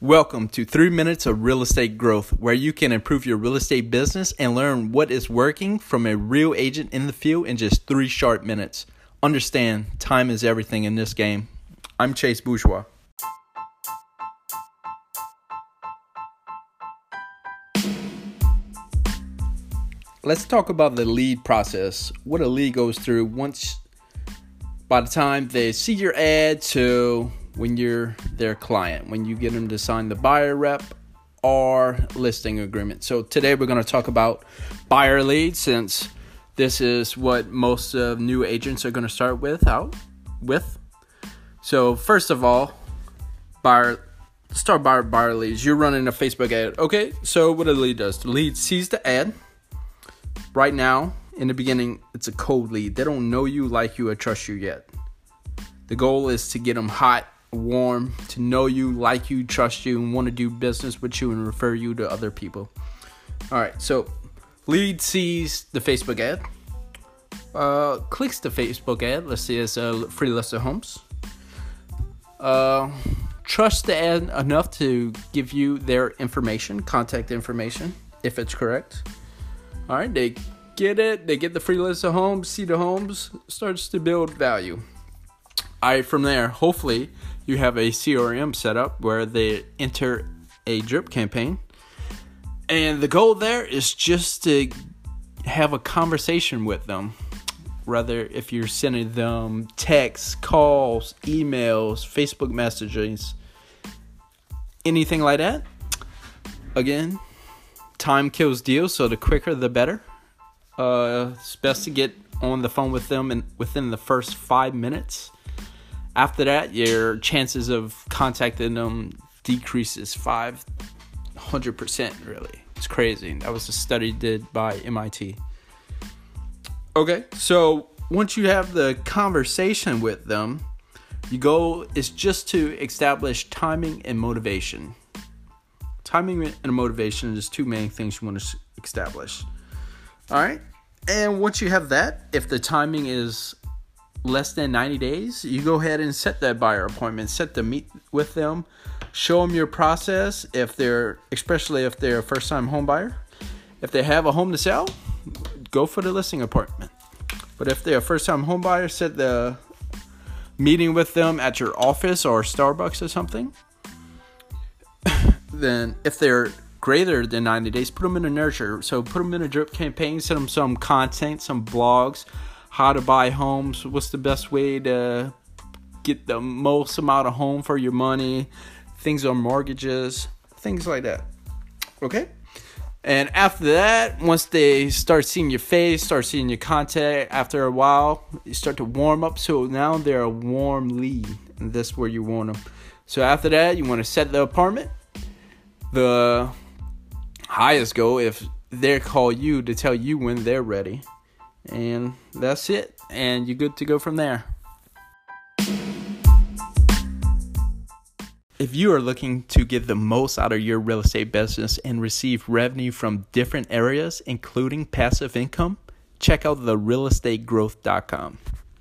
Welcome to 3 Minutes of Real Estate Growth, where you can improve your real estate business and learn what is working from a real agent in the field in just 3 short minutes. Understand, time is everything in this game. I'm Chase Bourgeois. Let's talk about the lead process. What a lead goes through once by the time they see your ad to when you're their client, when you get them to sign the buyer rep or listing agreement. So today we're going to talk about buyer leads since this is what most uh, new agents are going to start with out with. So first of all, buyer start buyer buyer leads. You're running a Facebook ad. Okay, so what a lead does, the lead sees the ad. Right now, in the beginning, it's a cold lead. They don't know you, like you, or trust you yet. The goal is to get them hot warm, to know you, like you, trust you, and want to do business with you and refer you to other people. All right, so lead sees the Facebook ad, uh, clicks the Facebook ad. Let's see, it's a free list of homes. Uh, trust the ad enough to give you their information, contact information, if it's correct. All right, they get it, they get the free list of homes, see the homes, starts to build value. All right, from there, hopefully you have a CRM set up where they enter a drip campaign. And the goal there is just to have a conversation with them. Rather, if you're sending them texts, calls, emails, Facebook messages, anything like that. Again, time kills deals, so the quicker the better. Uh, it's best to get on the phone with them in, within the first five minutes after that, your chances of contacting them decreases 500%, really. It's crazy. That was a study did by MIT. Okay, so once you have the conversation with them, your goal is just to establish timing and motivation. Timing and motivation is two main things you want to establish. All right, and once you have that, if the timing is less than 90 days, you go ahead and set that buyer appointment, set the meet with them, show them your process if they're especially if they're a first time home buyer. If they have a home to sell, go for the listing appointment. But if they're a first time home buyer, set the meeting with them at your office or Starbucks or something. then if they're greater than 90 days, put them in a nurture. So put them in a drip campaign, send them some content, some blogs, how to buy homes, what's the best way to get the most amount of home for your money, things on mortgages, things like that. Okay? And after that, once they start seeing your face, start seeing your content, after a while, you start to warm up. So now they're a warm lead, and that's where you want them. So after that, you want to set the apartment. The highest goal if they call you to tell you when they're ready. And that's it. And you're good to go from there. If you are looking to get the most out of your real estate business and receive revenue from different areas, including passive income, check out therealestategrowth.com.